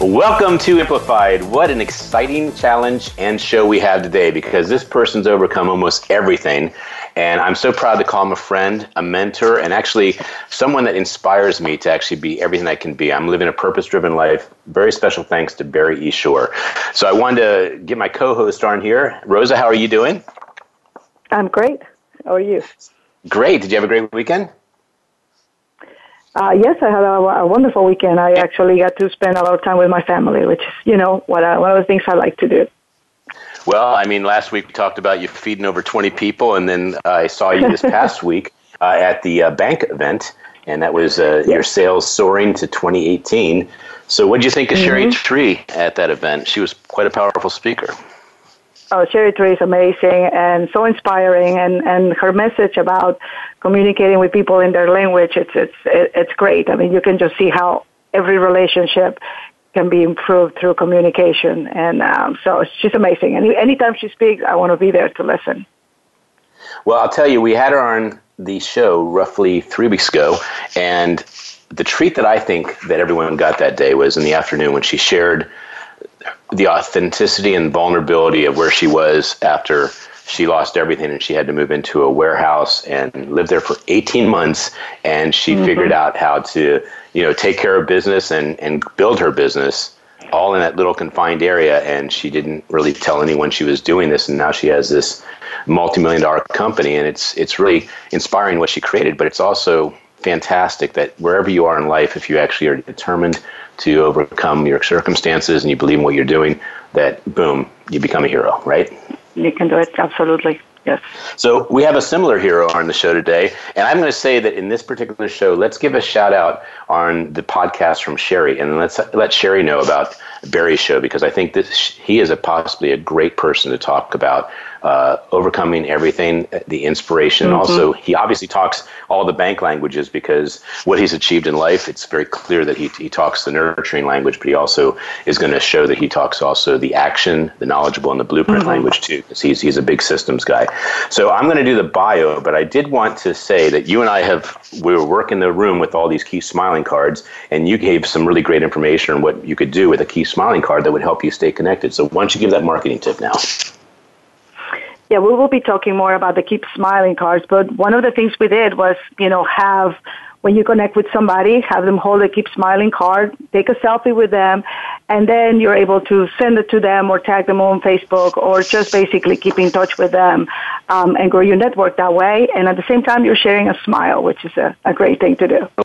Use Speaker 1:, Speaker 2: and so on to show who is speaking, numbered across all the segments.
Speaker 1: Welcome to Amplified. What an exciting challenge and show we have today because this person's overcome almost everything. And I'm so proud to call him a friend, a mentor, and actually someone that inspires me to actually be everything I can be. I'm living a purpose driven life. Very special thanks to Barry E. Shore. So I wanted to get my co host on here. Rosa, how are you doing?
Speaker 2: I'm great. How are you?
Speaker 1: Great. Did you have a great weekend?
Speaker 2: Uh, yes, I had a, a, wonderful weekend. I actually got to spend a lot of time with my family, which is, you know, what I, one of the things I like to do.
Speaker 1: Well, I mean, last week we talked about you feeding over 20 people, and then I saw you this past week uh, at the uh, bank event, and that was uh, yes. your sales soaring to 2018. So, what did you think of mm-hmm. Cheri Tree at that event? She was quite a powerful speaker.
Speaker 2: Oh, Cheri Tree is amazing and so inspiring, and, and her message about communicating with people in their language, it's, it's, it's great. I mean, you can just see how every relationship can be improved through communication. And um, so she's amazing. And anytime she speaks, I want to be there to listen.
Speaker 1: Well, I'll tell you, we had her on the show roughly three weeks ago, and the treat that I think that everyone got that day was in the afternoon when she shared the authenticity and vulnerability of where she was after she lost everything and she had to move into a warehouse and live there for 18 months and she mm-hmm. figured out how to you know take care of business and and build her business all in that little confined area and she didn't really tell anyone she was doing this and now she has this multi-million dollar company and it's it's really inspiring what she created but it's also fantastic that wherever you are in life if you actually are determined to overcome your circumstances and you believe in what you're doing, that boom, you become a hero, right?
Speaker 2: You can do it, absolutely. Yes.
Speaker 1: So we have a similar hero on the show today, and I'm going to say that in this particular show, let's give a shout out on the podcast from Cheri, and let's let Cheri know about Barry's show because I think that he is a possibly a great person to talk about uh, overcoming everything, the inspiration. Mm-hmm. Also, he obviously talks all the bank languages because what he's achieved in life, it's very clear that he, he talks the nurturing language, but he also is going to show that he talks also the action, the knowledgeable, and the blueprint mm-hmm. language too, because he's, he's a big systems guy. So I'm going to do the bio, but I did want to say that you and I have, we were working the room with all these keep smiling cards, and you gave some really great information on what you could do with a keep smiling card that would help you stay connected. So why don't you give that marketing tip now?
Speaker 2: Yeah, we will be talking more about the keep smiling cards, but one of the things we did was, you know, have when you connect with somebody, have them hold a keep smiling card, take a selfie with them, and then you're able to send it to them or tag them on Facebook or just basically keep in touch with them um, and grow your network that way. And at the same time, you're sharing a smile, which is a, a great thing to do.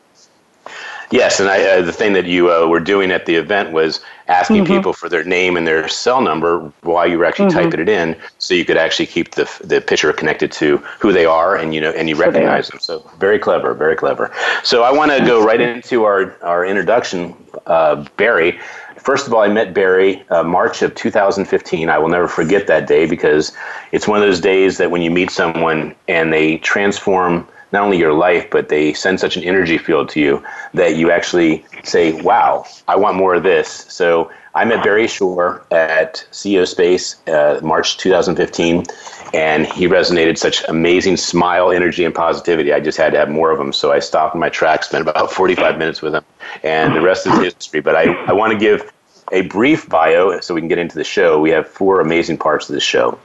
Speaker 1: Yes, and I, uh, the thing that you uh, were doing at the event was asking mm-hmm. people for their name and their cell number while you were actually mm-hmm. typing it in, so you could actually keep the the picture connected to who they are, and you know, and you recognize them. So very clever, very clever. So I want to go right into our our introduction, uh, Barry. First of all, I met Barry uh, March of 2015. I will never forget that day because it's one of those days that when you meet someone and they transform not only your life, but they send such an energy field to you that you actually say, wow, I want more of this. So I met Barry Shore at CEO Space, uh, March 2015, and he resonated such amazing smile, energy, and positivity. I just had to have more of them. So I stopped in my tracks, spent about 45 minutes with him, and the rest is history. But I, I want to give a brief bio so we can get into the show. We have four amazing parts of the show.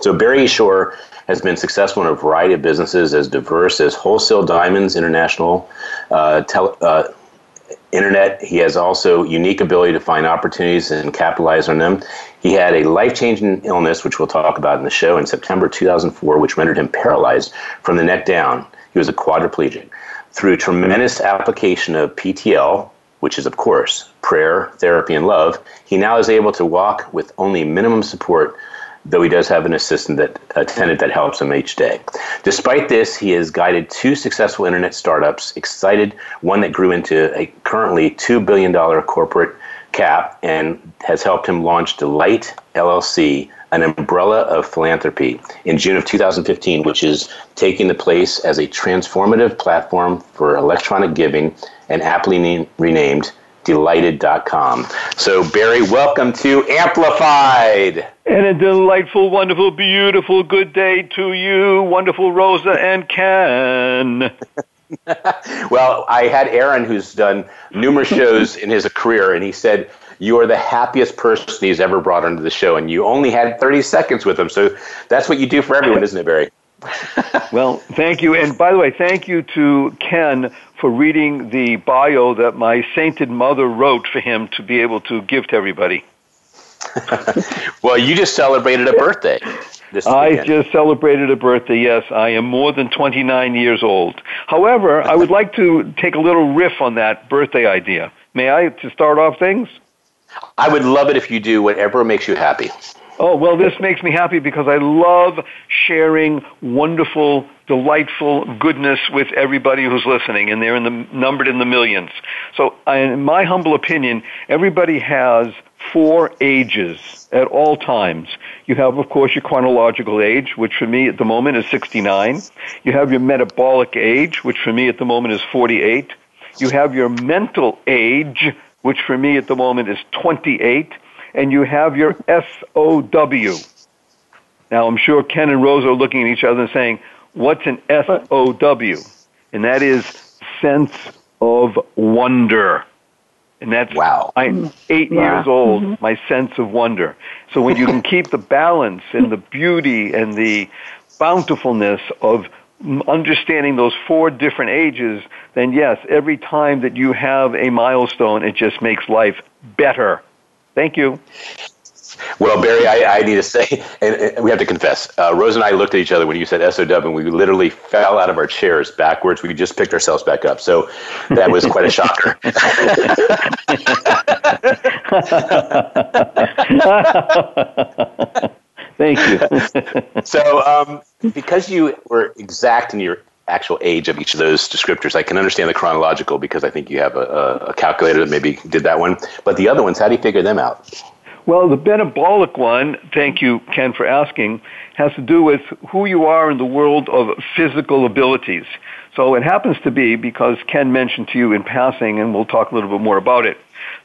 Speaker 1: So Barry Shore has been successful in a variety of businesses as diverse as Wholesale Diamonds International, uh, tele, uh, Internet. He has also unique ability to find opportunities and capitalize on them. He had a life-changing illness, which we'll talk about in the show, in September 2004, which rendered him paralyzed from the neck down. He was a quadriplegic. Through tremendous application of PTL, which is, of course, prayer, therapy, and love, he now is able to walk with only minimum support though he does have an assistant that attendant that helps him each day. Despite this, he has guided two successful internet startups, excited one that grew into a currently $2 billion corporate cap and has helped him launch Delight LLC, an umbrella of philanthropy, in June of 2015, which is taking the place as a transformative platform for electronic giving and aptly renamed delighted.com. So, Barry, welcome to Amplified.
Speaker 3: And a delightful, wonderful, beautiful good day to you, wonderful Rosa and Ken.
Speaker 1: well, I had Aaron, who's done numerous shows in his career, and he said, You are the happiest person he's ever brought onto the show, and you only had 30 seconds with him. So that's what you do for everyone, isn't it, Barry?
Speaker 3: Well, thank you. And by the way, thank you to Ken for reading the bio that my sainted mother wrote for him to be able to give to everybody.
Speaker 1: well, you just celebrated a birthday.
Speaker 3: I just celebrated a birthday, yes. I am more than 29 years old. However, I would like to take a little riff on that birthday idea. May I, to start off things?
Speaker 1: I would love it if you do whatever makes you happy.
Speaker 3: Oh, well, this makes me happy because I love sharing wonderful, delightful goodness with everybody who's listening, and they're in the, numbered in the millions. So, in my humble opinion, everybody has four ages at all times. You have, of course, your chronological age, which for me at the moment is 69. You have your metabolic age, which for me at the moment is 48. You have your mental age, which for me at the moment is 28 and you have your SOW. Now, I'm sure Ken and Rose are looking at each other and saying, What's an SOW? And that is sense of wonder. And that's
Speaker 1: wow.
Speaker 3: I'm eight yeah. years old, mm-hmm. my sense of wonder. So when you can keep the balance and the beauty and the bountifulness of understanding those four different ages, then yes, every time that you have a milestone, it just makes life better. Thank you.
Speaker 1: Well, Barry, I, I, need to say, and, and, we have to confess, uh, Rose and I looked at each other when you said SOW, and we literally fell out of our chairs backwards. We just picked ourselves back up. So that was quite a shocker.
Speaker 3: Thank you.
Speaker 1: so, um, because you were exact in your actual age of each of those descriptors. I can understand the chronological because I think you have a, a calculator that maybe did that one. But the other ones, how do you figure them out?
Speaker 3: Well, the metabolic one, thank you, Ken, for asking, has to do with who you are in the world of physical abilities. So it happens to be, because Ken mentioned to you in passing, and we'll talk a little bit more about it,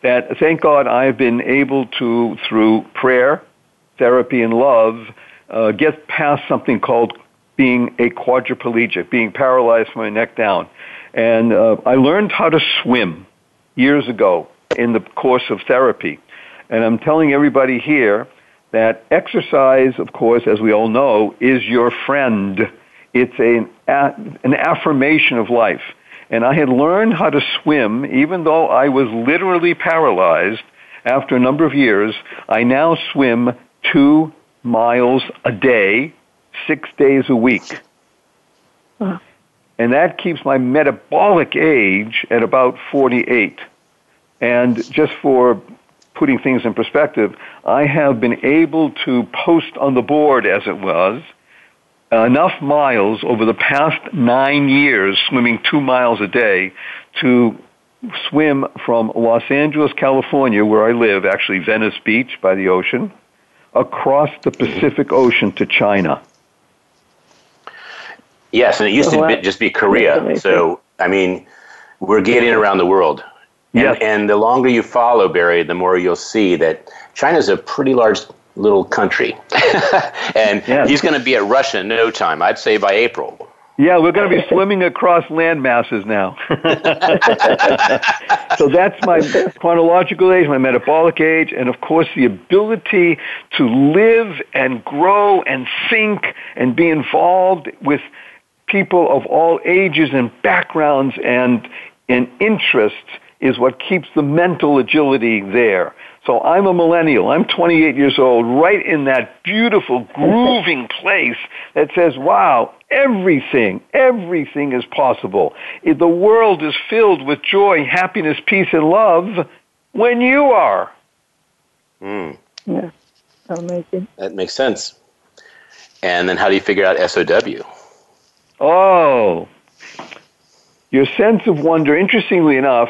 Speaker 3: that thank God I've been able to, through prayer, therapy, and love, uh, get past something called being a quadriplegic, being paralyzed from my neck down. And uh, I learned how to swim years ago in the course of therapy. And I'm telling everybody here that exercise, of course, as we all know, is your friend. It's an, an affirmation of life. And I had learned how to swim, even though I was literally paralyzed. After a number of years, I now swim two miles a day six days a week. And that keeps my metabolic age at about 48. And just for putting things in perspective, I have been able to post on the board, as it was, enough miles over the past nine years, swimming two miles a day, to swim from Los Angeles, California, where I live, actually Venice Beach by the ocean, across the Pacific Ocean to China.
Speaker 1: Yes, and it used to be, just be Korea. So, I mean, we're getting around the world. And, yes. and the longer you follow Barry, the more you'll see that China's a pretty large little country. and yes. he's going to be at Russia in no time, I'd say by April.
Speaker 3: Yeah, we're going to be swimming across land masses now. so that's my chronological age, my metabolic age, and of course the ability to live and grow and think and be involved with people of all ages and backgrounds and, and interests is what keeps the mental agility there. So I'm a millennial. I'm 28 years old, right in that beautiful, grooving place that says, wow, everything, everything is possible. The world is filled with joy, happiness, peace, and love when you are.
Speaker 1: Mm.
Speaker 2: Yeah, amazing.
Speaker 1: That makes sense. And then how do you figure out SOW?
Speaker 3: Oh, your sense of wonder, interestingly enough,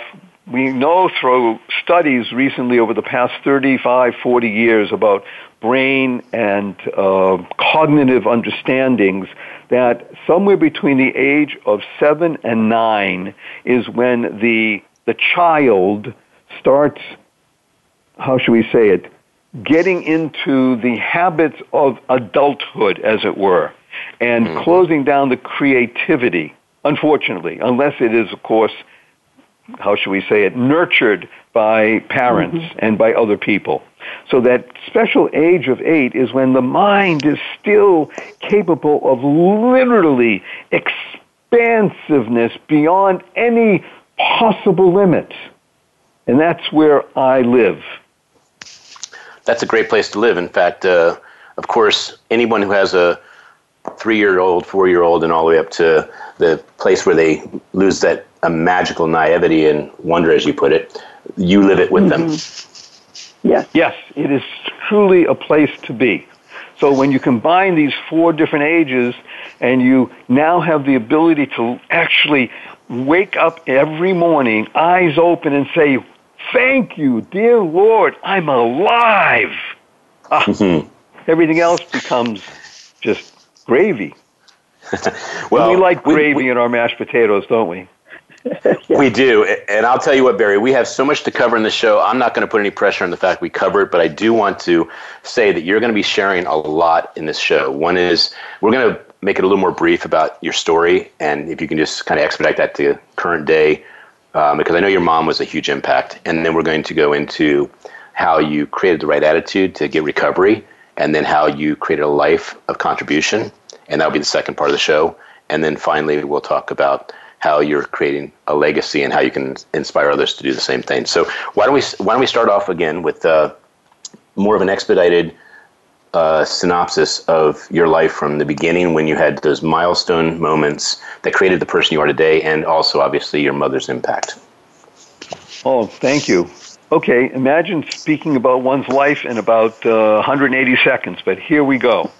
Speaker 3: we know through studies recently over the past 35, 40 years about brain and uh, cognitive understandings that somewhere between the age of seven and nine is when the, the child starts, how should we say it, getting into the habits of adulthood, as it were, and mm-hmm. closing down the creativity, unfortunately, unless it is, of course, how should we say it, nurtured by parents mm-hmm. and by other people. So that special age of eight is when the mind is still capable of literally expansiveness beyond any possible limit. And that's where I live.
Speaker 1: That's a great place to live. In fact, uh, of course, anyone who has a three year old, four year old, and all the way up to the place where they lose that a magical naivety and wonder, as you put it, you live it with mm-hmm. them.
Speaker 3: Yes. Yes, it is truly a place to be. So when you combine these four different ages and you now have the ability to actually wake up every morning, eyes open, and say, Thank you, dear Lord, I'm alive. Ah, mm-hmm. Everything else becomes just gravy. well, and we like gravy we, we, in our mashed potatoes, don't we?
Speaker 1: We do. And I'll tell you what, Barry, we have so much to cover in the show. I'm not going to put any pressure on the fact we cover it, but I do want to say that you're going to be sharing a lot in this show. One is we're going to make it a little more brief about your story, and if you can just kind of expedite that to current day, um, because I know your mom was a huge impact. And then we're going to go into how you created the right attitude to get recovery, and then how you created a life of contribution. And that'll be the second part of the show. And then finally, we'll talk about how you're creating a legacy and how you can inspire others to do the same thing. So why don't we why don't we start off again with uh, more of an expedited uh, synopsis of your life from the beginning when you had those milestone moments that created the person you are today, and also obviously your mother's impact.
Speaker 3: Oh, thank you. Okay, imagine speaking about one's life in about uh, 180 seconds, but here we go.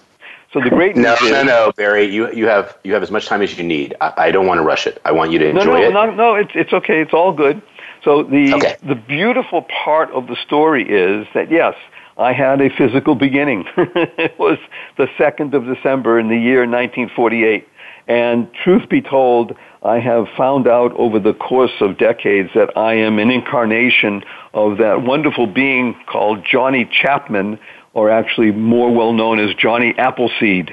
Speaker 3: So the great
Speaker 1: no, no, no, Barry. You you have you have as much time as you need. I, I don't want to rush it. I want you to enjoy
Speaker 3: no, no,
Speaker 1: it.
Speaker 3: No, no, it's it's okay. It's all good. So the okay. the beautiful part of the story is that yes, I had a physical beginning. it was the second of December in the year 1948, and truth be told, I have found out over the course of decades that I am an incarnation of that wonderful being called Johnny Chapman or actually more well known as Johnny Appleseed,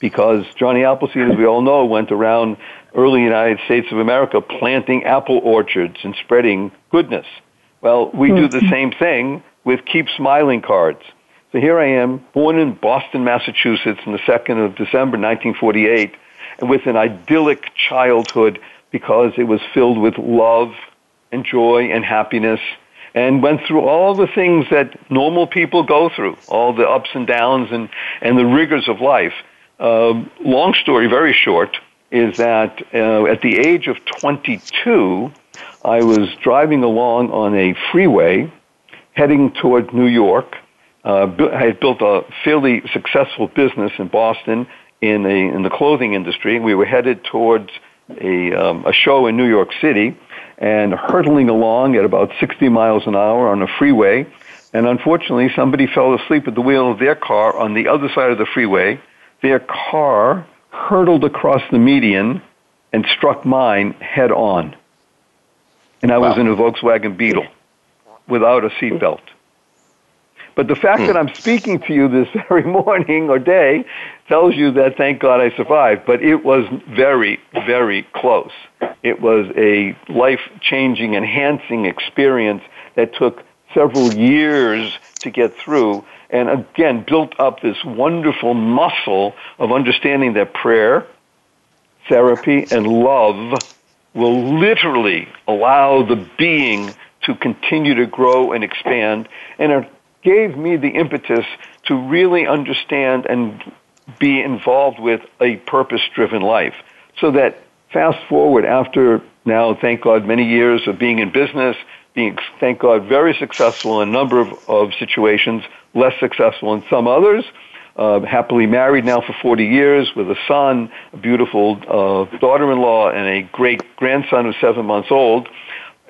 Speaker 3: because Johnny Appleseed, as we all know, went around early United States of America planting apple orchards and spreading goodness. Well, we do the hmm. same thing with Keep Smiling cards. So here I am, born in Boston, Massachusetts, on the 2nd of December 1948, and with an idyllic childhood because it was filled with love and joy and happiness and went through all the things that normal people go through, all the ups and downs and, and the rigors of life. Uh, long story, very short, is that uh, at the age of 22, I was driving along on a freeway heading toward New York. Uh, I had built a fairly successful business in Boston in, a, in the clothing industry. We were headed towards a, um, a show in New York City and hurtling along at about 60 miles an hour on a freeway. And unfortunately, somebody fell asleep at the wheel of their car on the other side of the freeway. Their car hurtled across the median and struck mine head on. And I wow. was in a Volkswagen Beetle without a seatbelt. But the fact that hmm. I'm speaking to you this very morning or day tells you that thank God I survived. But it was very, very close. It was a life changing, enhancing experience that took several years to get through. And again, built up this wonderful muscle of understanding that prayer, therapy, and love will literally allow the being to continue to grow and expand and gave me the impetus to really understand and be involved with a purpose driven life. So that fast forward after now, thank God, many years of being in business, being, thank God, very successful in a number of, of situations, less successful in some others. Uh, happily married now for 40 years with a son, a beautiful uh, daughter in law, and a great grandson who's seven months old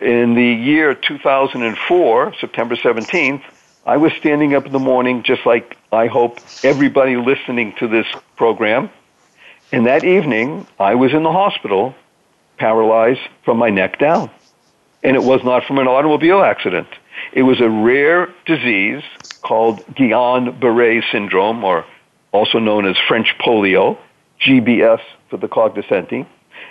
Speaker 3: in the year 2004, September 17th, I was standing up in the morning, just like I hope everybody listening to this program. And that evening, I was in the hospital, paralyzed from my neck down. And it was not from an automobile accident. It was a rare disease called Guillain-Barré syndrome, or also known as French polio, GBS for the cognoscenti.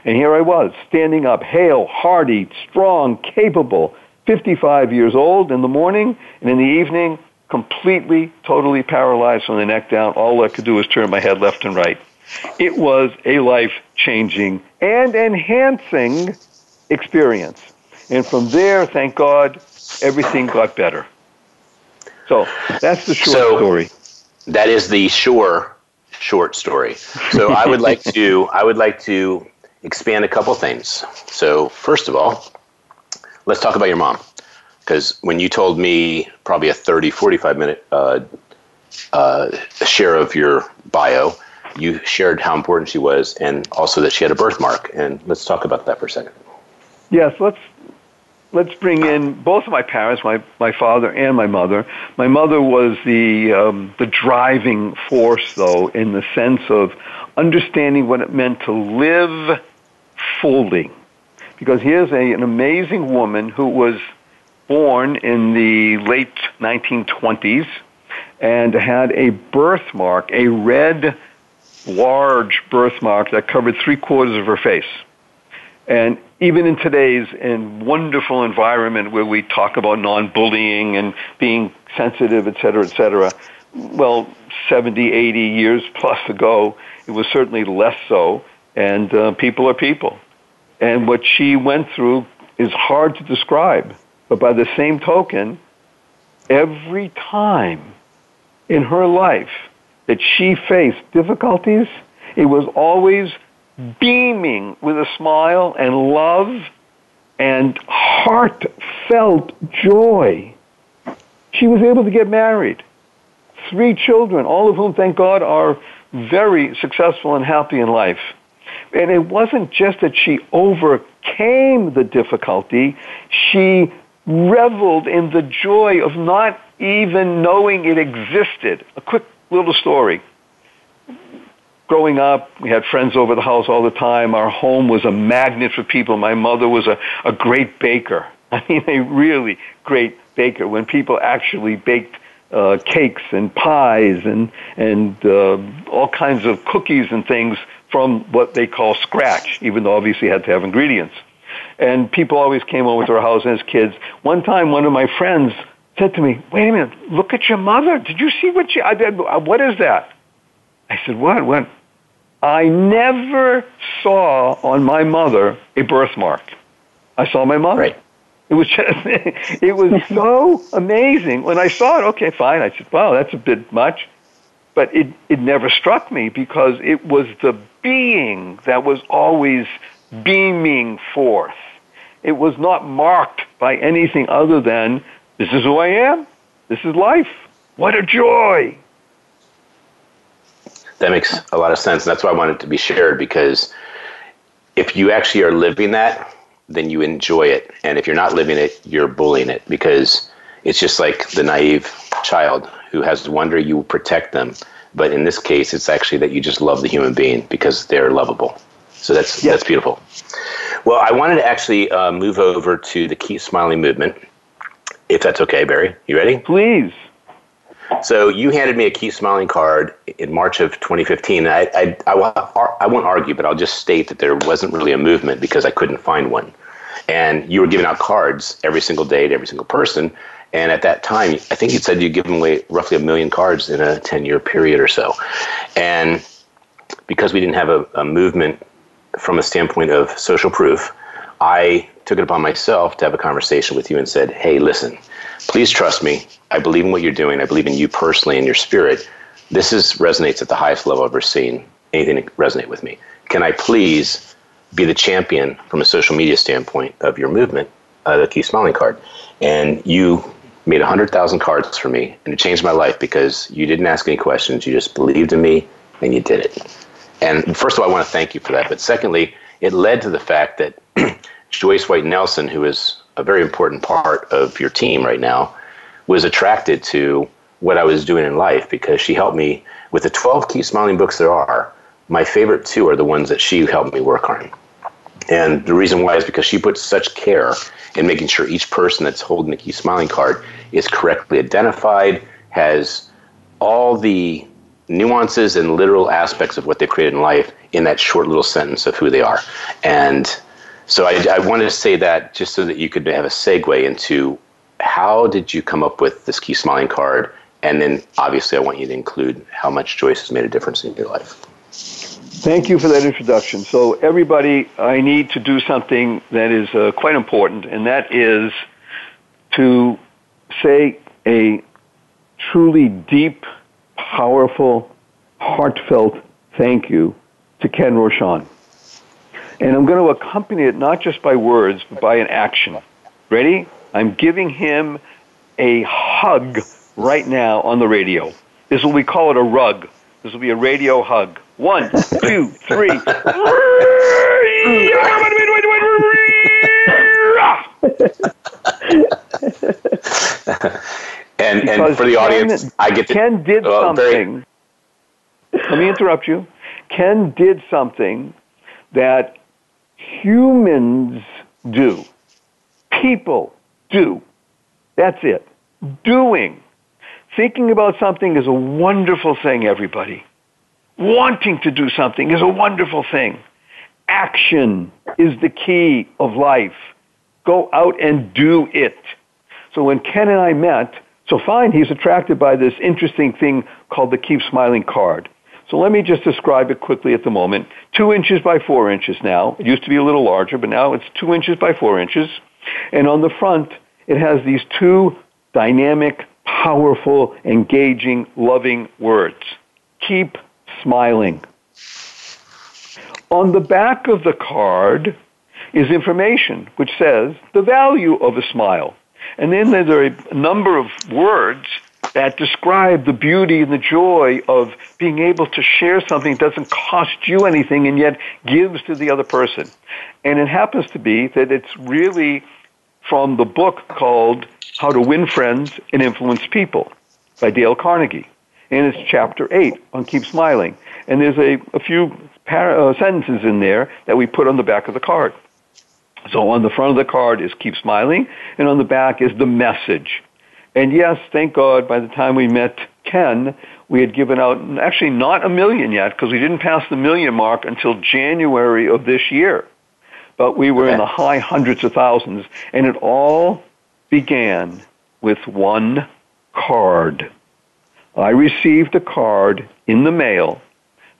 Speaker 3: And here I was, standing up, hale, hearty, strong, capable, 55 years old in the morning, and in the evening, completely, totally paralyzed from the neck down. All I could do was turn my head left and right. It was a life changing and enhancing experience. And from there, thank God, everything got better. So that's the short so, story.
Speaker 1: That is the sure short story. So I would like to I would like to expand a couple things. So first of all, let's talk about your mom. Because when you told me probably a 30, 45 minute uh, uh, share of your bio, you shared how important she was and also that she had a birthmark. And let's talk about that for a second.
Speaker 3: Yes, let's let's bring in both of my parents, my, my father and my mother. My mother was the um, the driving force, though, in the sense of understanding what it meant to live fully. Because here's a, an amazing woman who was born in the late 1920s and had a birthmark, a red, large birthmark that covered three quarters of her face. And even in today's wonderful environment where we talk about non-bullying and being sensitive, et cetera, et cetera, well, 70, 80 years plus ago, it was certainly less so, and uh, people are people. And what she went through is hard to describe. But by the same token, every time in her life that she faced difficulties, it was always beaming with a smile and love and heartfelt joy. She was able to get married. Three children, all of whom, thank God, are very successful and happy in life. And it wasn't just that she overcame the difficulty, she reveled in the joy of not even knowing it existed. A quick little story growing up, we had friends over the house all the time. Our home was a magnet for people. My mother was a, a great baker. I mean, a really great baker. When people actually baked uh, cakes and pies and and uh, all kinds of cookies and things from what they call scratch, even though obviously had to have ingredients. And people always came over to our house as kids. One time, one of my friends said to me, "Wait a minute, look at your mother. Did you see what she? I did. Uh, what is that?" I said, "What? What?" I never saw on my mother a birthmark. I saw my mother.
Speaker 1: Right.
Speaker 3: It was just, it was so amazing. When I saw it, okay, fine. I said, wow, that's a bit much. But it, it never struck me because it was the being that was always beaming forth. It was not marked by anything other than, this is who I am. This is life. What a joy
Speaker 1: that makes a lot of sense. And that's why I wanted to be shared because if you actually are living that, then you enjoy it. And if you're not living it, you're bullying it because it's just like the naive child who has wonder you protect them. But in this case, it's actually that you just love the human being because they're lovable. So that's that's beautiful. Well, I wanted to actually uh, move over to the Keep Smiling movement, if that's okay, Barry. You ready?
Speaker 3: Please.
Speaker 1: So you handed me a Keep Smiling card in March of 2015. I, I, I, I, won't argue, but I'll just state that there wasn't really a movement because I couldn't find one. And you were giving out cards every single day to every single person. And at that time, I think you said you'd given away roughly a million cards in a 10 year period or so. And because we didn't have a, a movement from a standpoint of social proof, I took it upon myself to have a conversation with you and said, hey, listen, please trust me. I believe in what you're doing. I believe in you personally and your spirit. This is resonates at the highest level I've ever seen anything resonate with me. Can I please be the champion from a social media standpoint of your movement, uh, the Keep Smiling card? And you made 100,000 cards for me, and it changed my life because you didn't ask any questions. You just believed in me, and you did it. And first of all, I want to thank you for that. But secondly, it led to the fact that Joyce White Nelson, who is a very important part of your team right now, was attracted to what I was doing in life because she helped me with the 12 Keep Smiling books there are. My favorite two are the ones that she helped me work on. And the reason why is because she puts such care in making sure each person that's holding the Keep Smiling card is correctly identified, has all the nuances and literal aspects of what they've created in life in that short little sentence of who they are. And so I, I wanted to say that just so that you could have a segue into how did you come up with this Keep Smiling card? And then obviously, I want you to include how much Joyce has made a difference in your life.
Speaker 3: Thank you for that introduction. So, everybody, I need to do something that is uh, quite important, and that is to say a truly deep, powerful, heartfelt thank you to Ken Rochon. And I'm going to accompany it not just by words, but by an action. Ready? I'm giving him a hug right now on the radio. This will we call it a rug. This will be a radio hug. One, two, three.
Speaker 1: and, and for the audience, Ken, I get to,
Speaker 3: Ken did uh, something. Very... Let me interrupt you. Ken did something that humans do. People do. That's it. Doing. Thinking about something is a wonderful thing, everybody. Wanting to do something is a wonderful thing. Action is the key of life. Go out and do it. So when Ken and I met, so fine, he's attracted by this interesting thing called the Keep Smiling card. So let me just describe it quickly at the moment. Two inches by four inches now. It used to be a little larger, but now it's two inches by four inches. And on the front, it has these two dynamic, powerful, engaging, loving words. Keep smiling. On the back of the card is information which says the value of a smile. And then there are a number of words that describe the beauty and the joy of being able to share something that doesn't cost you anything and yet gives to the other person. And it happens to be that it's really from the book called How to Win Friends and Influence People by Dale Carnegie. And it's chapter 8 on Keep Smiling. And there's a, a few para, uh, sentences in there that we put on the back of the card. So on the front of the card is Keep Smiling, and on the back is the message. And yes, thank God, by the time we met Ken, we had given out actually not a million yet because we didn't pass the million mark until January of this year but we were okay. in the high hundreds of thousands, and it all began with one card. I received a card in the mail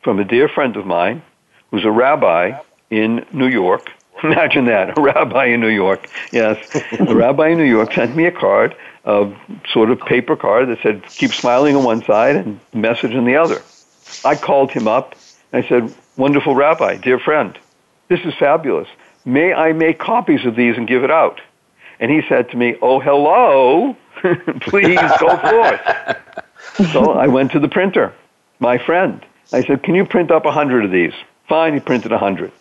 Speaker 3: from a dear friend of mine who's a rabbi in New York. Imagine that, a rabbi in New York. Yes, a rabbi in New York sent me a card, a sort of paper card that said, keep smiling on one side and message on the other. I called him up. And I said, wonderful rabbi, dear friend, this is fabulous. May I make copies of these and give it out? And he said to me, Oh, hello. Please go forth. so I went to the printer, my friend. I said, Can you print up a hundred of these? Fine, he printed a hundred.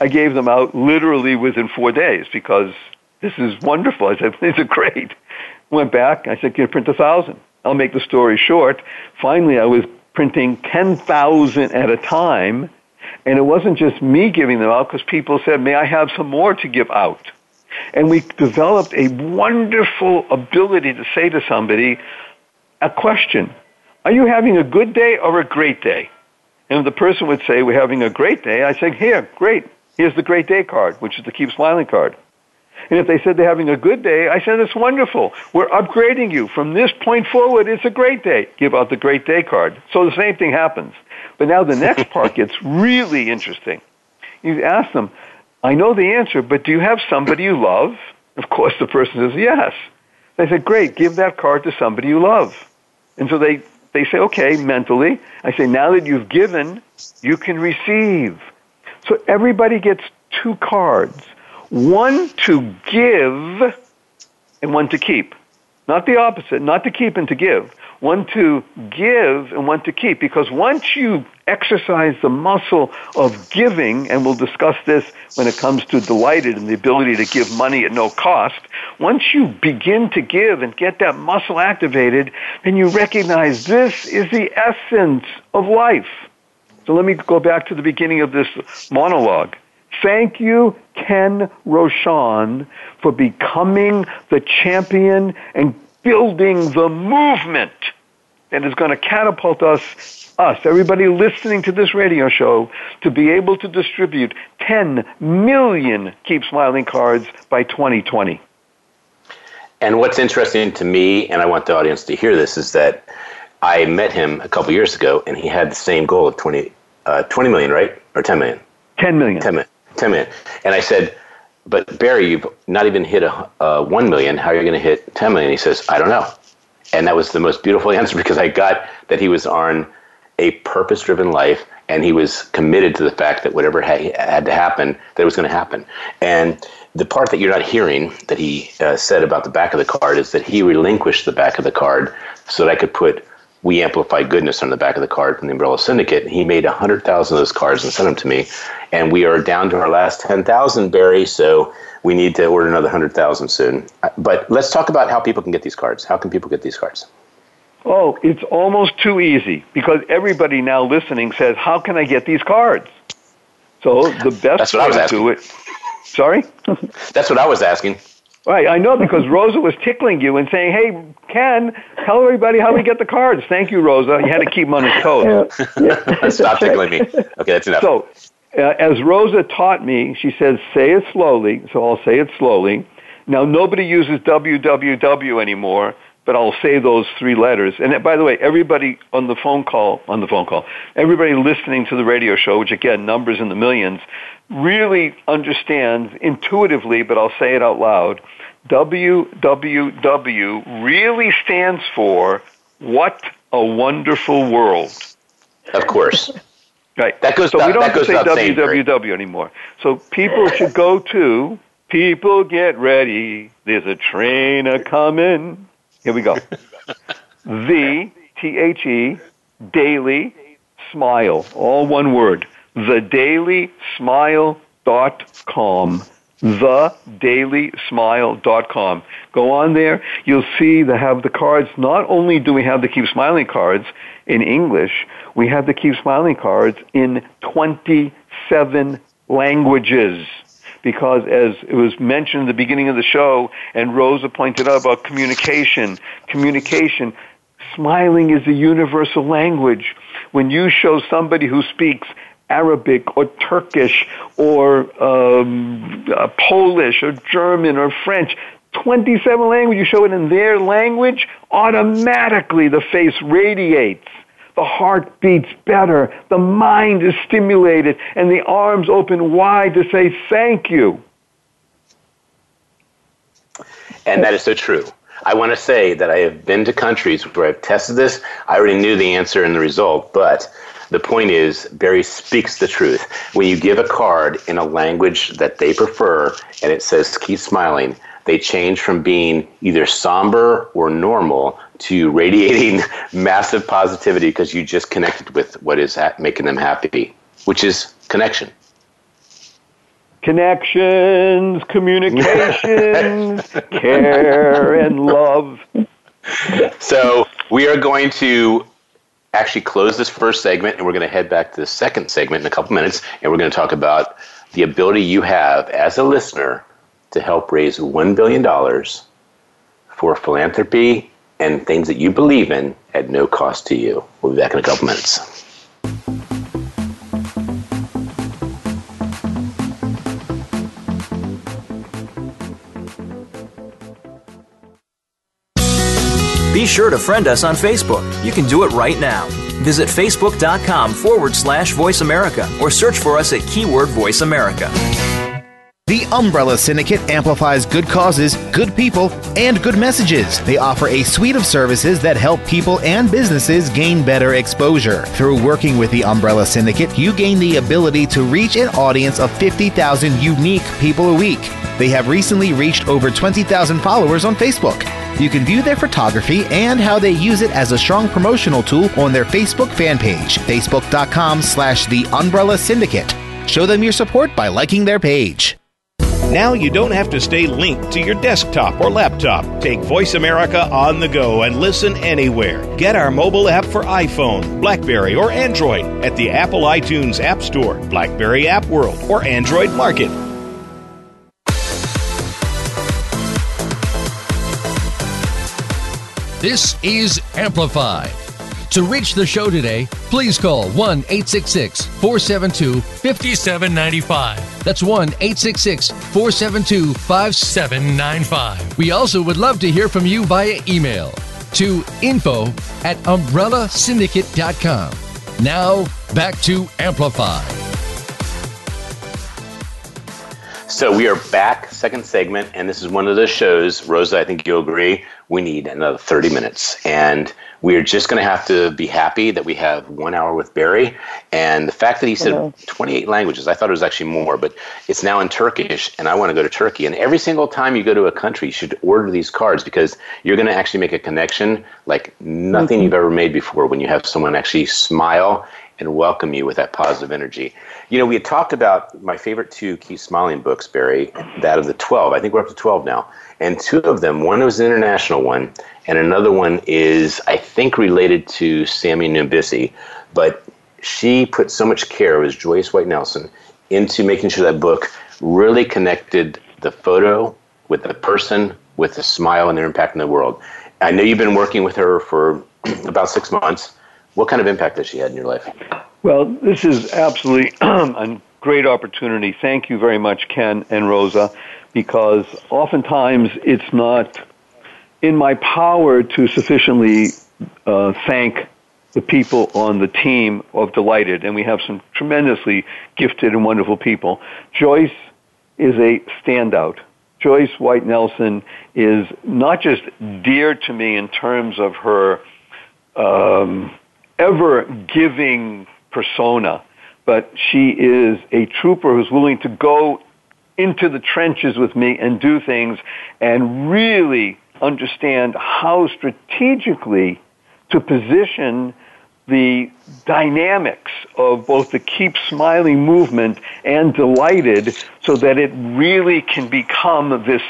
Speaker 3: I gave them out literally within four days because this is wonderful. I said, These are great. Went back. I said, Can you print a thousand? I'll make the story short. Finally, I was printing 10,000 at a time and it wasn't just me giving them out because people said, may I have some more to give out? And we developed a wonderful ability to say to somebody a question. Are you having a good day or a great day? And the person would say, we're having a great day. I say, here, great. Here's the great day card, which is the keep smiling card. And if they said they're having a good day, I said, it's wonderful. We're upgrading you. From this point forward, it's a great day. Give out the great day card. So the same thing happens. But now the next part gets really interesting. You ask them, I know the answer, but do you have somebody you love? Of course, the person says, yes. I said, great, give that card to somebody you love. And so they, they say, okay, mentally. I say, now that you've given, you can receive. So everybody gets two cards one to give and one to keep. Not the opposite, not to keep and to give one to give and one to keep. Because once you exercise the muscle of giving, and we'll discuss this when it comes to delighted and the ability to give money at no cost. Once you begin to give and get that muscle activated, then you recognize this is the essence of life. So let me go back to the beginning of this monologue. Thank you, Ken Rochon, for becoming the champion and building the movement that is going to catapult us, us, everybody listening to this radio show, to be able to distribute 10 million Keep Smiling cards by 2020.
Speaker 1: And what's interesting to me, and I want the audience to hear this, is that I met him a couple years ago, and he had the same goal of 20, uh, 20 million, right? Or 10 million?
Speaker 3: 10 million.
Speaker 1: 10 million. 10 million. And I said, but Barry, you've not even hit a, a 1 million. How are you going to hit 10 million? He says, I don't know. And that was the most beautiful answer because I got that he was on a purpose driven life and he was committed to the fact that whatever had to happen, that it was going to happen. And the part that you're not hearing that he uh, said about the back of the card is that he relinquished the back of the card so that I could put we amplify goodness on the back of the card from the umbrella syndicate. He made 100000 of those cards and sent them to me. And we are down to our last 10000 barry so we need to order another 100000 soon. But let's talk about how people can get these cards. How can people get these cards?
Speaker 3: Oh it's almost too easy because everybody now listening says how can i get these cards? So the best way to do it sorry?
Speaker 1: That's what i was asking
Speaker 3: Right, I know because Rosa was tickling you and saying, "Hey, Ken, tell everybody how we get the cards." Thank you, Rosa. You had to keep him on his toes.
Speaker 1: Stop tickling me. Okay, that's enough.
Speaker 3: So, uh, as Rosa taught me, she says, "Say it slowly." So I'll say it slowly. Now nobody uses www anymore, but I'll say those three letters. And by the way, everybody on the phone call, on the phone call, everybody listening to the radio show, which again numbers in the millions, really understands intuitively, but I'll say it out loud. WWW really stands for What a Wonderful World.
Speaker 1: Of course.
Speaker 3: Right.
Speaker 1: That goes.
Speaker 3: So
Speaker 1: down,
Speaker 3: we don't
Speaker 1: have
Speaker 3: to say www anymore. So people should go to people get ready. There's a train a coming. Here we go. the T H E daily smile. All one word thedailysmile.com. Thedailysmile.com. Go on there. You'll see they have the cards. Not only do we have the Keep Smiling cards in English, we have the Keep Smiling cards in 27 languages. Because as it was mentioned at the beginning of the show, and Rosa pointed out about communication, communication, smiling is a universal language. When you show somebody who speaks Arabic or Turkish or um, uh, Polish or German or French. 27 languages, you show it in their language, automatically the face radiates. The heart beats better. The mind is stimulated and the arms open wide to say thank you.
Speaker 1: And that is so true. I want to say that I have been to countries where I've tested this. I already knew the answer and the result, but the point is, Barry speaks the truth. When you give a card in a language that they prefer and it says keep smiling, they change from being either somber or normal to radiating massive positivity because you just connected with what is making them happy, which is connection.
Speaker 3: Connections, communications, care, and love.
Speaker 1: So we are going to actually close this first segment and we're going to head back to the second segment in a couple minutes and we're going to talk about the ability you have as a listener to help raise $1 billion for philanthropy and things that you believe in at no cost to you. We'll be back in a couple minutes.
Speaker 4: Sure to friend us on Facebook. You can do it right now. Visit facebook.com forward slash voice America or search for us at keyword voice America.
Speaker 5: The Umbrella Syndicate amplifies good causes, good people, and good messages. They offer a suite of services that help people and businesses gain better exposure. Through working with the Umbrella Syndicate, you gain the ability to reach an audience of 50,000 unique people a week. They have recently reached over 20,000 followers on Facebook. You can view their photography and how they use it as a strong promotional tool on their Facebook fan page, facebook.com slash the Umbrella Syndicate. Show them your support by liking their page.
Speaker 6: Now you don't have to stay linked to your desktop or laptop. Take Voice America on the go and listen anywhere. Get our mobile app for iPhone, Blackberry, or Android at the Apple iTunes App Store, Blackberry App World, or Android Market.
Speaker 7: This is Amplified. To reach the show today, please call 1 866 472 5795. That's 1 866 472 5795. We also would love to hear from you via email to info at umbrellasyndicate.com. Now, back to Amplify.
Speaker 1: So we are back, second segment, and this is one of those shows, Rosa, I think you'll agree, we need another 30 minutes. And we're just going to have to be happy that we have one hour with Barry. And the fact that he said 28 languages, I thought it was actually more, but it's now in Turkish, and I want to go to Turkey. And every single time you go to a country, you should order these cards because you're going to actually make a connection like nothing mm-hmm. you've ever made before when you have someone actually smile and welcome you with that positive energy. You know, we had talked about my favorite two Keep Smiling books, Barry, that of the 12. I think we're up to 12 now. And two of them, one was an international one, and another one is, I think, related to Sammy Nubisi. But she put so much care, it was Joyce White Nelson, into making sure that book really connected the photo with the person, with the smile and their impact in the world. I know you've been working with her for about six months. What kind of impact has she had in your life?
Speaker 3: Well, this is absolutely a great opportunity. Thank you very much, Ken and Rosa, because oftentimes it's not in my power to sufficiently uh, thank the people on the team of Dlyted, and we have some tremendously gifted and wonderful people. Joyce is a standout. Joyce White Nelson is not just dear to me in terms of her um, ever giving persona, but she is a trooper who's willing to go into the trenches with me and do things and really understand how strategically to position the dynamics of both the keep smiling movement and delighted so that it really can become this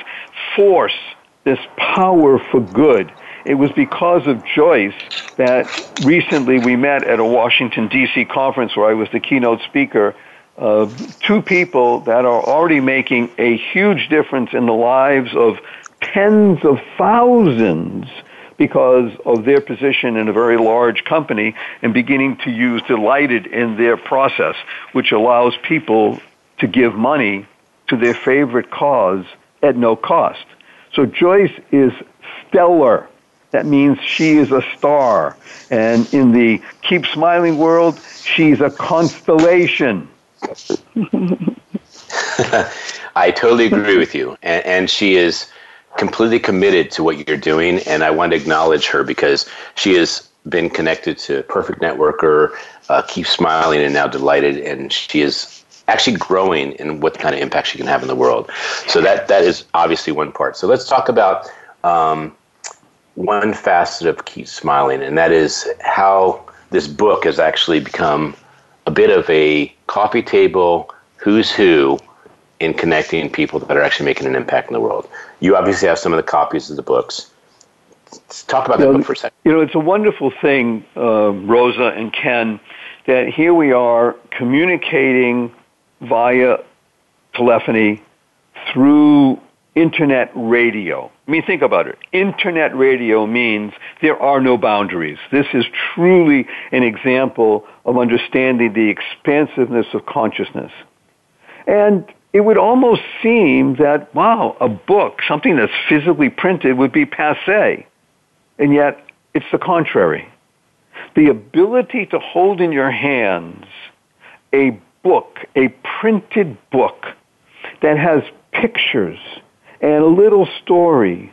Speaker 3: force, this power for good. It was because of Joyce that recently we met at a Washington, D.C. conference where I was the keynote speaker. Uh, two people that are already making a huge difference in the lives of tens of thousands because of their position in a very large company and beginning to use Dlyted in their process, which allows people to give money to their favorite cause at no cost. So Joyce is stellar that means she is a star. And in the keep smiling world, she's a constellation.
Speaker 1: I totally agree with you. And, and, she is completely committed to what you're doing. And I want to acknowledge her because she has been connected to Perfect Networker, uh, Keep Smiling, and now Dlyted. And she is actually growing in what kind of impact she can have in the world. So that, that is obviously one part. So let's talk about. Um, one facet of Keep Smiling, and that is how this book has actually become a bit of a coffee table who's who in connecting people that are actually making an impact in the world. You obviously have some of the copies of the books. Let's talk about that book for a second.
Speaker 3: You know, it's a wonderful thing, uh, Rosa and Ken, that here we are communicating via telephony through internet radio. I mean, think about it. Internet radio means there are no boundaries. This is truly an example of understanding the expansiveness of consciousness. And it would almost seem that, wow, a book, something that's physically printed, would be passe. And yet, it's the contrary. The ability to hold in your hands a book, a printed book that has pictures and a little story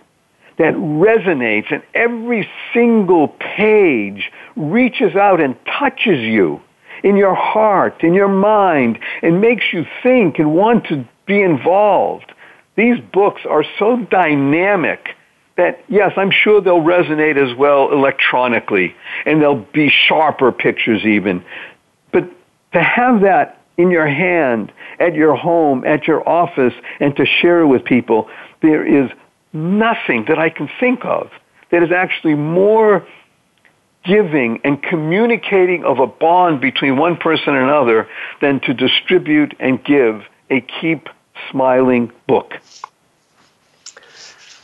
Speaker 3: that resonates and every single page reaches out and touches you in your heart, in your mind, and makes you think and want to be involved. These books are so dynamic that, yes, I'm sure they'll resonate as well electronically, and they'll be sharper pictures even. But to have that in your hand, at your home, at your office, and to share it with people, there is nothing that I can think of that is actually more giving and communicating of a bond between one person and another than to distribute and give a keep smiling book.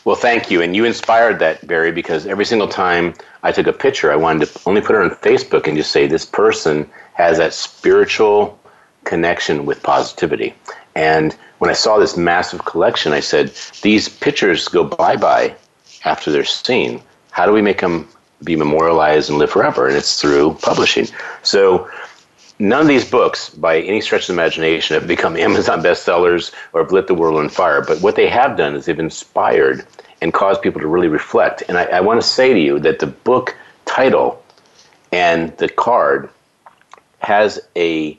Speaker 1: Well, thank you. And you inspired that, Barry, because every single time I took a picture, I wanted to only put it on Facebook and just say, this person has that spiritual connection with positivity. And when I saw this massive collection, I said, these pictures go bye bye after they're seen. How do we make them be memorialized and live forever? And it's through publishing. So none of these books, by any stretch of imagination, have become Amazon bestsellers or have lit the world on fire. But what they have done is they've inspired and caused people to really reflect. And I, I want to say to you that the book title and the card has a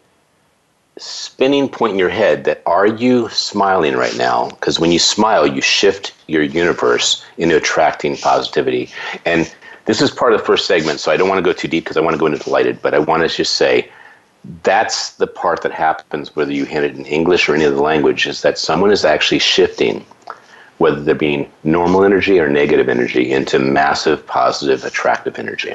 Speaker 1: spinning point in your head that are you smiling right now? Because when you smile, you shift your universe into attracting positivity. And this is part of the first segment, so I don't want to go too deep because I want to go into delighted, but I want to just say that's the part that happens whether you hand it in English or any other language is that someone is actually shifting whether they're being normal energy or negative energy into massive positive attractive energy.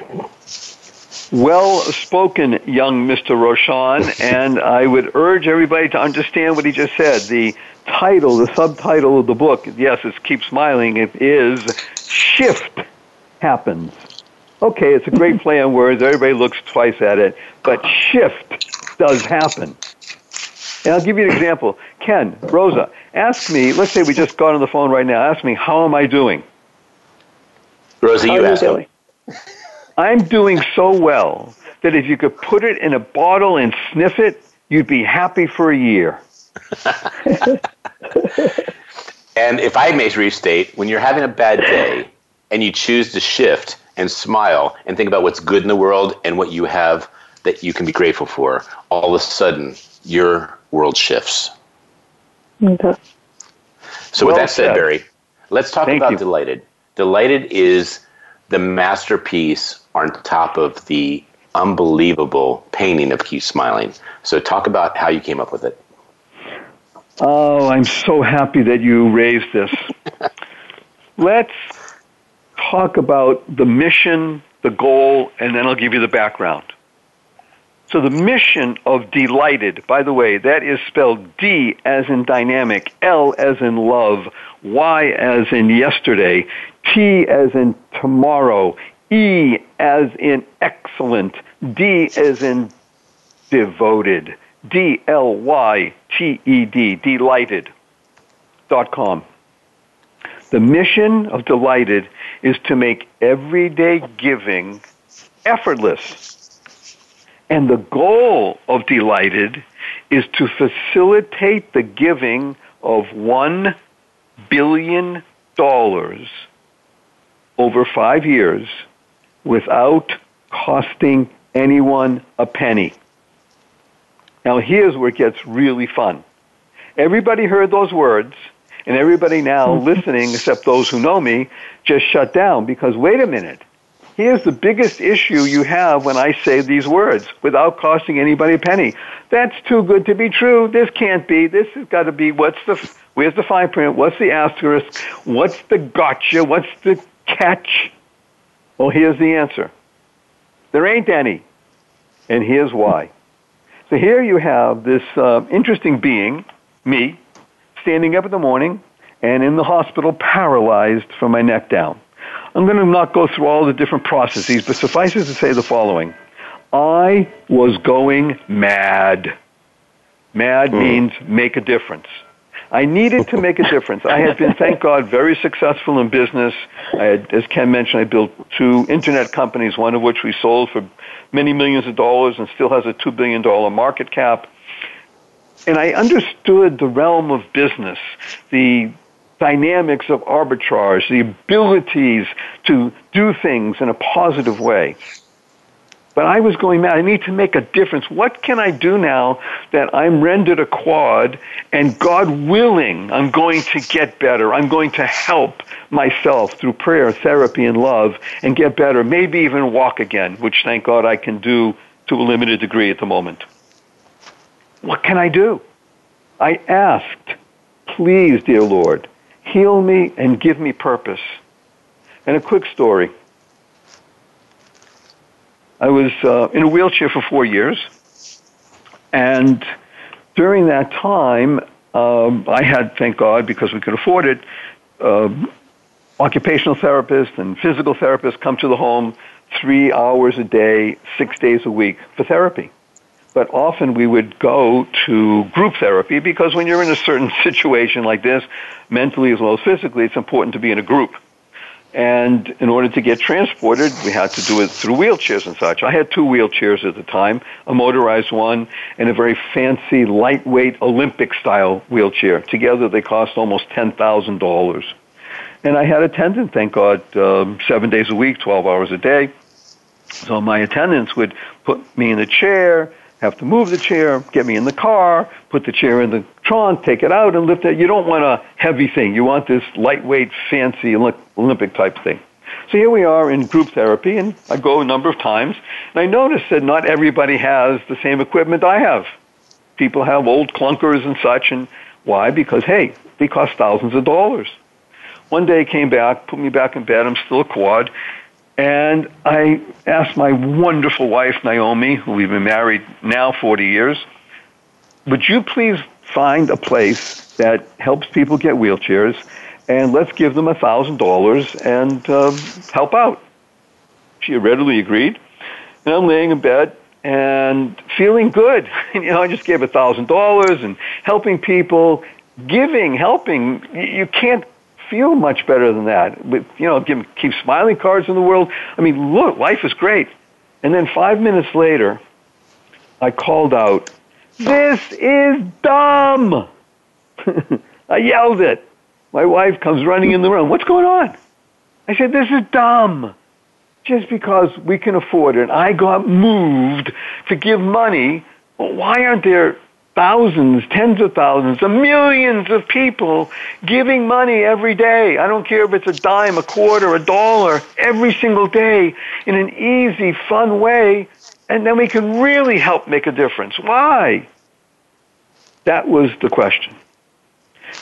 Speaker 3: Well spoken, young Mr. Rochon, and I would urge everybody to understand what he just said. The title, the subtitle of the book, yes, it's Keep Smiling, it is Shift Happens. Okay, it's a great play on words. Everybody looks twice at it, but shift does happen. And I'll give you an example. Ken, Rosa, ask me, let's say we just got on the phone right now, ask me, how am I doing?
Speaker 1: Rosa, you ask me.
Speaker 3: I'm doing so well that if you could put it in a bottle and sniff it, you'd be happy for a year.
Speaker 1: and if I may restate, when you're having a bad day and you choose to shift and smile and think about what's good in the world and what you have that you can be grateful for, all of a sudden your world shifts.
Speaker 2: Okay.
Speaker 1: So, well with that said, said, Barry, let's talk Thank about you. Dlyted. Dlyted is the masterpiece on top of the unbelievable painting of Keep Smiling. So, talk about how you came up with it.
Speaker 3: Oh, I'm so happy that you raised this. Let's talk about the mission, the goal, and then I'll give you the background. So the mission of Dlyted, by the way, that is spelled D as in dynamic, L as in love, Y as in yesterday, T as in tomorrow, E as in excellent, D as in devoted, D L Y T E D, delighted dot com. The mission of Dlyted is to make everyday giving effortless and the goal of Dlyted is to facilitate the giving of $1 billion over five years without costing anyone a penny. Now, here's where it gets really fun. Everybody heard those words, and everybody now listening, except those who know me, just shut down because wait a minute. Here's the biggest issue you have when I say these words without costing anybody a penny. That's too good to be true. This can't be. This has got to be. What's the, where's the fine print? What's the asterisk? What's the gotcha? What's the catch? Well, here's the answer. There ain't any. And here's why. So here you have this uh, interesting being, me, standing up in the morning and in the hospital paralyzed from my neck down. I'm going to not go through all the different processes, but suffice it to say the following. I was going mad. Mad mm. means make a difference. I needed to make a difference. I had been, thank God, very successful in business. I had, as Ken mentioned, I built two internet companies, one of which we sold for many millions of dollars and still has a $2 billion market cap. And I understood the realm of business, the dynamics of arbitrage, the abilities to do things in a positive way. But I was going mad. I need to make a difference. What can I do now that I'm rendered a quad and God willing, I'm going to get better. I'm going to help myself through prayer, therapy, and love and get better. Maybe even walk again, which thank God I can do to a limited degree at the moment. What can I do? I asked, please, dear Lord, heal me and give me purpose. And a quick story. I was uh, in a wheelchair for four years, and during that time, um, I had, thank God, because we could afford it, uh, occupational therapists and physical therapists come to the home three hours a day, six days a week for therapy. But often we would go to group therapy because when you're in a certain situation like this, mentally as well as physically, it's important to be in a group. And in order to get transported, we had to do it through wheelchairs and such. I had two wheelchairs at the time, a motorized one and a very fancy, lightweight Olympic style wheelchair. Together they cost almost $10,000. And I had attendant, thank God, um, seven days a week, 12 hours a day. So my attendants would put me in the chair, have to move the chair, get me in the car, put the chair in the trunk, take it out, and lift it. You don't want a heavy thing. You want this lightweight, fancy Olympic type thing. So here we are in group therapy, and I go a number of times, and I notice that not everybody has the same equipment I have. People have old clunkers and such, and why? Because, hey, they cost thousands of dollars. One day came back, put me back in bed, I'm still a quad, and I asked my wonderful wife, Naomi, who we've been married now 40 years, would you please find a place that helps people get wheelchairs and let's give them $1,000 and uh, help out? She readily agreed. And I'm laying in bed and feeling good. you know, I just gave $1,000 and helping people, giving, helping. You can't feel much better than that. With you know, give, keep smiling cards in the world. I mean, look, life is great. And then five minutes later, I called out, "This is dumb!" I yelled it. My wife comes running in the room. What's going on? I said, "This is dumb." Just because we can afford it, and I got moved to give money. Why aren't there thousands, tens of thousands, millions of people giving money every day. I don't care if it's a dime, a quarter, a dollar, every single day in an easy, fun way, and then we can really help make a difference. Why? That was the question.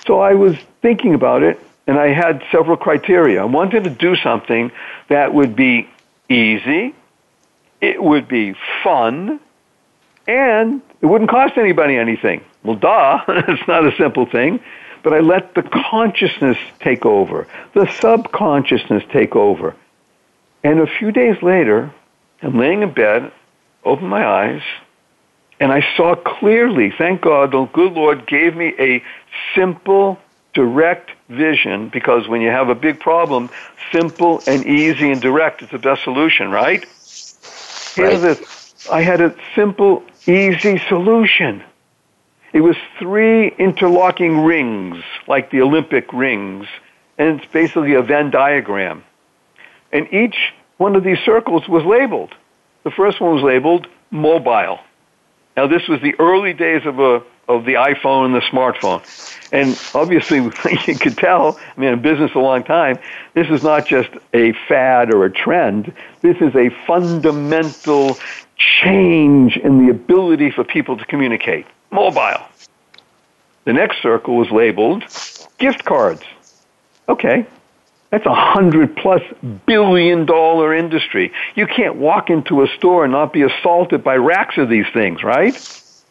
Speaker 3: So I was thinking about it, and I had several criteria. I wanted to do something that would be easy, it would be fun, and it wouldn't cost anybody anything. Well, duh, it's not a simple thing. But I let the consciousness take over, the subconsciousness take over. And a few days later, I'm laying in bed, open my eyes, and I saw clearly, thank God, the good Lord gave me a simple, direct vision because when you have a big problem, simple and easy and direct is the best solution, right? right. Here's this. I had a simple, easy solution. It was three interlocking rings, like the Olympic rings, and it's basically a Venn diagram. And each one of these circles was labeled. The first one was labeled mobile. Now, this was the early days of a of the iPhone and the smartphone. And obviously, you could tell, I mean, in business a long time, this is not just a fad or a trend. This is a fundamental change in the ability for people to communicate. Mobile. The next circle was labeled gift cards. Okay, that's a hundred plus billion dollar industry. You can't walk into a store and not be assaulted by racks of these things, right?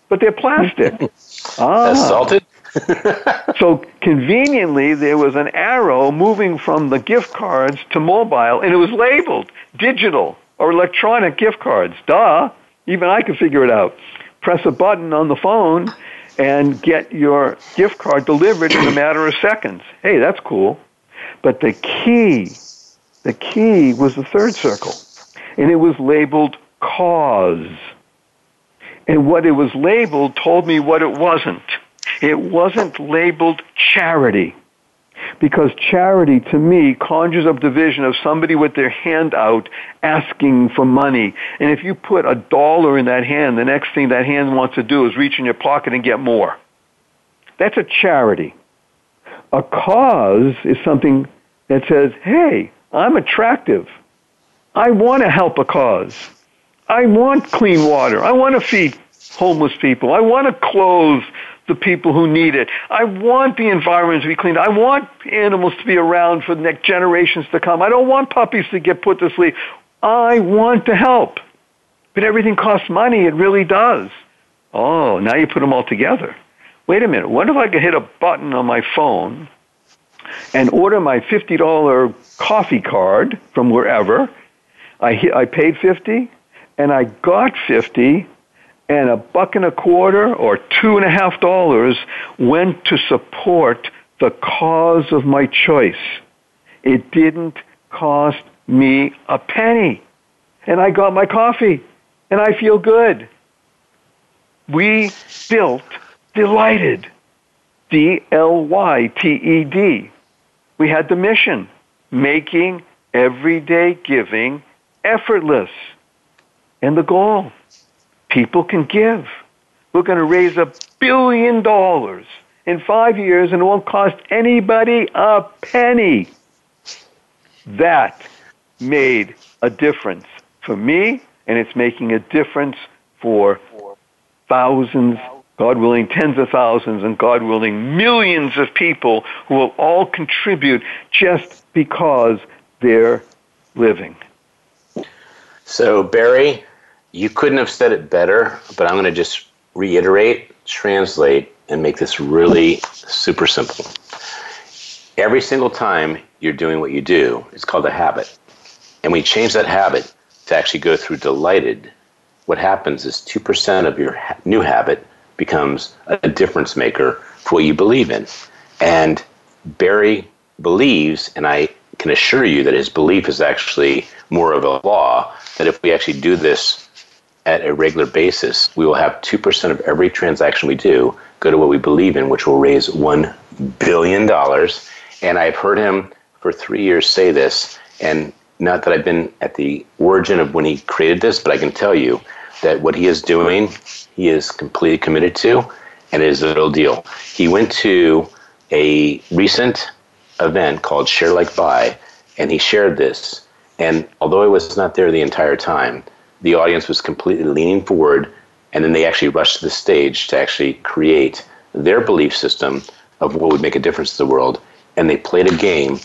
Speaker 3: But they're plastic.
Speaker 1: ah. Assaulted?
Speaker 3: so conveniently, there was an arrow moving from the gift cards to mobile, and it was labeled digital or electronic gift cards. Duh. Even I could figure it out. Press a button on the phone and get your gift card delivered in a matter of seconds. Hey, that's cool. But the key, the key was the third circle. And it was labeled cause. And what it was labeled told me what it wasn't. It wasn't labeled charity. Because charity, to me, conjures up the vision of somebody with their hand out asking for money. And if you put a dollar in that hand, the next thing that hand wants to do is reach in your pocket and get more. That's a charity. A cause is something that says, hey, I'm attractive. I want to help a cause. I want clean water. I want to feed homeless people. I want to clothe the people who need it. I want the environment to be clean. I want animals to be around for the next generations to come. I don't want puppies to get put to sleep. I want to help. But everything costs money. It really does. Oh, now you put them all together. Wait a minute. What if I could hit a button on my phone and order my $50 coffee card from wherever? I, hit, I paid 50 and I got 50 and a buck and a quarter or two and a half dollars went to support the cause of my choice. It didn't cost me a penny. And I got my coffee and I feel good. We built Dlyted. D L Y T E D. We had the mission making everyday giving effortless. And the goal people can give. We're going to raise a billion dollars in five years and it won't cost anybody a penny. That made a difference for me, and it's making a difference for thousands, God willing, tens of thousands, and God willing, millions of people who will all contribute just because they're living.
Speaker 1: So, Barry, you couldn't have said it better, but I'm going to just reiterate, translate, and make this really super simple. Every single time you're doing what you do, it's called a habit. And we change that habit to actually go through delighted. What happens is 2% of your ha- new habit becomes a difference maker for what you believe in. And Barry believes, and I can assure you that his belief is actually more of a law, that if we actually do this at a regular basis, we will have 2% of every transaction we do go to what we believe in, which will raise $1 billion. And I've heard him for three years say this, and not that I've been at the origin of when he created this, but I can tell you that what he is doing, he is completely committed to, and it is a real deal. He went to a recent event called Share Like Buy, and he shared this. And although I was not there the entire time, the audience was completely leaning forward, and then they actually rushed to the stage to actually create their belief system of what would make a difference to the world. And they played a game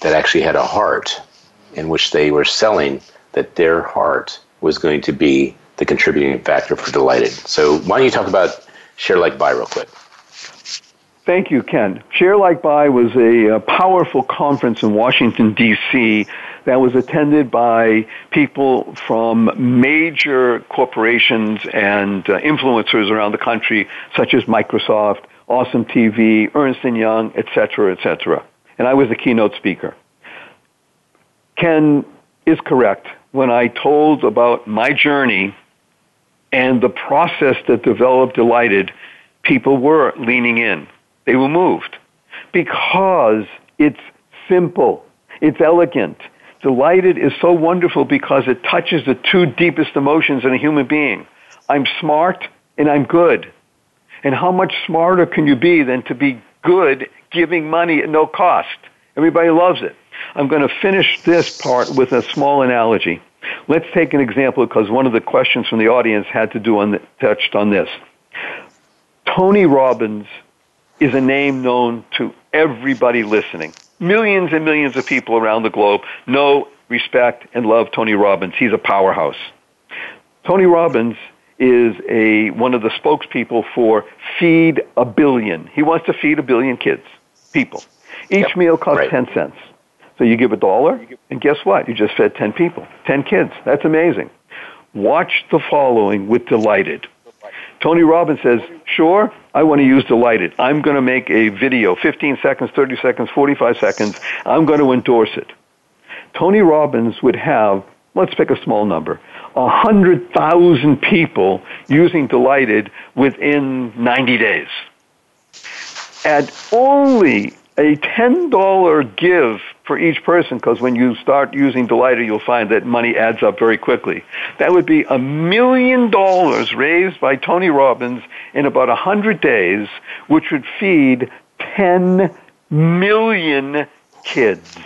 Speaker 1: that actually had a heart, in which they were selling that their heart was going to be the contributing factor for Dlyted. So why don't you talk about Share Like Buy real quick?
Speaker 3: Thank you, Ken. Share Like Buy was a, a powerful conference in Washington, D.C. that was attended by people from major corporations and uh, influencers around the country, such as Microsoft, Awesome TV, Ernst & Young, etc., etc. And I was the keynote speaker. Ken is correct. When I told about my journey and the process that developed Dlyted, people were leaning in they were moved because it's simple, it's elegant. Dlyted is so wonderful because it touches the two deepest emotions in a human being. I'm smart and I'm good. And how much smarter can you be than to be good giving money at no cost? Everybody loves it. I'm going to finish this part with a small analogy. Let's take an example because one of the questions from the audience had to do on the, touched on this. Tony Robbins is a name known to everybody listening. Millions and millions of people around the globe know, respect, and love Tony Robbins. He's a powerhouse. Tony Robbins is a one of the spokespeople for Feed a Billion. He wants to feed a billion kids, people. Each yep. meal costs right. 10 cents. So you give a dollar, and guess what? You just fed 10 people, 10 kids. That's amazing. Watch the following with Dlyted. Tony Robbins says, sure, I want to use Dlyted. I'm going to make a video, 15 seconds, 30 seconds, 45 seconds. I'm going to endorse it. Tony Robbins would have, let's pick a small number, 100,000 people using Dlyted within 90 days. At only a $10 give for each person, because when you start using Dlyted, you'll find that money adds up very quickly. That would be a million dollars raised by Tony Robbins in about 100 days, which would feed 10 million kids.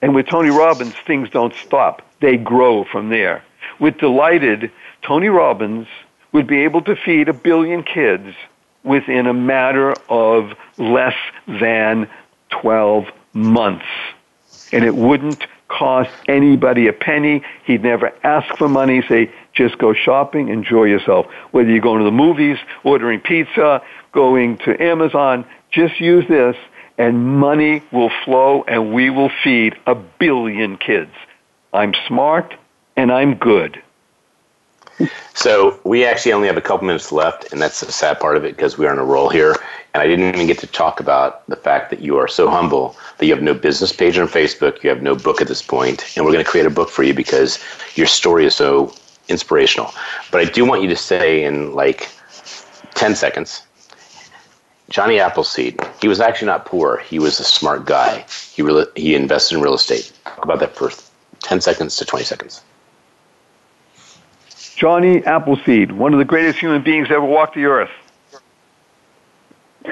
Speaker 3: And with Tony Robbins, things don't stop. They grow from there. With Dlyted, Tony Robbins would be able to feed a billion kids within a matter of less than 12 months. And it wouldn't cost anybody a penny. He'd never ask for money, say, just go shopping, enjoy yourself. Whether you're going to the movies, ordering pizza, going to Amazon, just use this and money will flow and we will feed a billion kids. I'm smart and I'm good.
Speaker 1: So we actually only have a couple minutes left, and that's the sad part of it because we're on a roll here. And I didn't even get to talk about the fact that you are so humble that you have no business page on Facebook, you have no book at this point, and we're going to create a book for you because your story is so inspirational. But I do want you to say in like 10 seconds, Johnny Appleseed, he was actually not poor. He was a smart guy. He, re- he invested in real estate. Talk about that for 10 seconds to 20 seconds.
Speaker 3: Johnny Appleseed, one of the greatest human beings ever walked the earth.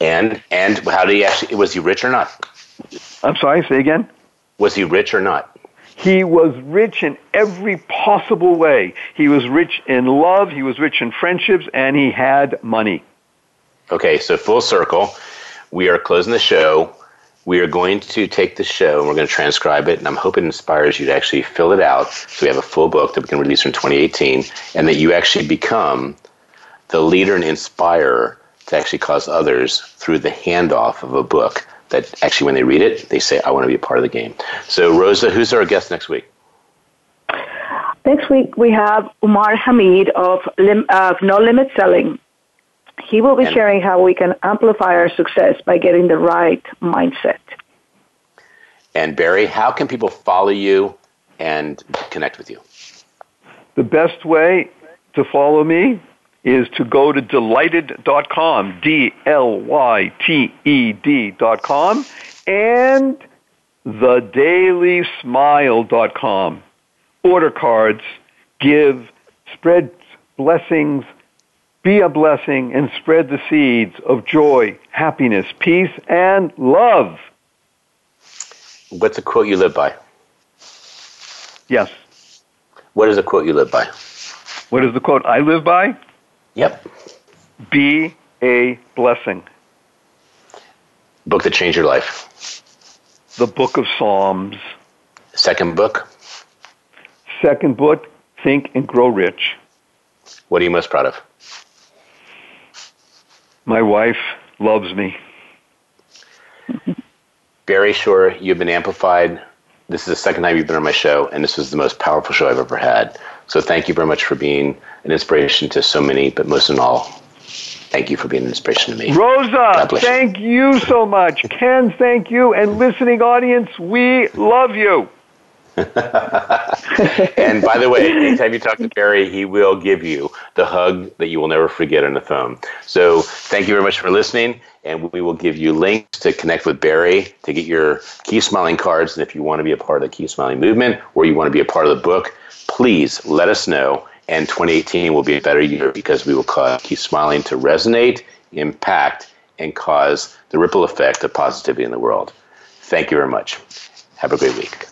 Speaker 1: and and how did he actually? Was he rich or not?
Speaker 3: I'm sorry. Say again.
Speaker 1: Was he rich or not?
Speaker 3: He was rich in every possible way. He was rich in love. He was rich in friendships, and he had money.
Speaker 1: Okay, so full circle. We are closing the show we are going to take the show and we're going to transcribe it. And I'm hoping it inspires you to actually fill it out so we have a full book that we can release in 2018 and that you actually become the leader and inspirer to actually cause others through the handoff of a book that actually, when they read it, they say, I want to be a part of the game. So, Rosa, who's our guest next week?
Speaker 2: Next week, we have Umar Hameed of, Lim- of No Limit Selling. He will be and, sharing how we can amplify our success by getting the right mindset.
Speaker 1: And Barry, how can people follow you and connect with you?
Speaker 3: The best way to follow me is to go to delighted.com, D L Y T E D.com, and thedailysmile.com. Order cards, give, spread blessings be a blessing and spread the seeds of joy, happiness, peace, and love.
Speaker 1: What's a quote you live by?
Speaker 3: Yes.
Speaker 1: What is a quote you live by?
Speaker 3: What is the quote I live by?
Speaker 1: Yep.
Speaker 3: Be a blessing.
Speaker 1: Book that changed your life.
Speaker 3: The Book of Psalms.
Speaker 1: Second book.
Speaker 3: Second book, Think and Grow Rich.
Speaker 1: What are you most proud of?
Speaker 3: My wife loves me.
Speaker 1: Barry Shore, you've been amplified. This is the second time you've been on my show, and this was the most powerful show I've ever had. So thank you very much for being an inspiration to so many, but most of all, thank you for being an inspiration to me.
Speaker 3: Rosa, thank you. you so much. Ken, thank you. And listening audience, we love you.
Speaker 1: and by the way, anytime you talk to Barry, he will give you the hug that you will never forget on the phone. So thank you very much for listening, and we will give you links to connect with Barry to get your Keep Smiling cards. And if you want to be a part of the Keep Smiling movement or you want to be a part of the book, please let us know. And 2018 will be a better year because we will cause Keep Smiling to resonate, impact, and cause the ripple effect of positivity in the world. Thank you very much. Have a great week.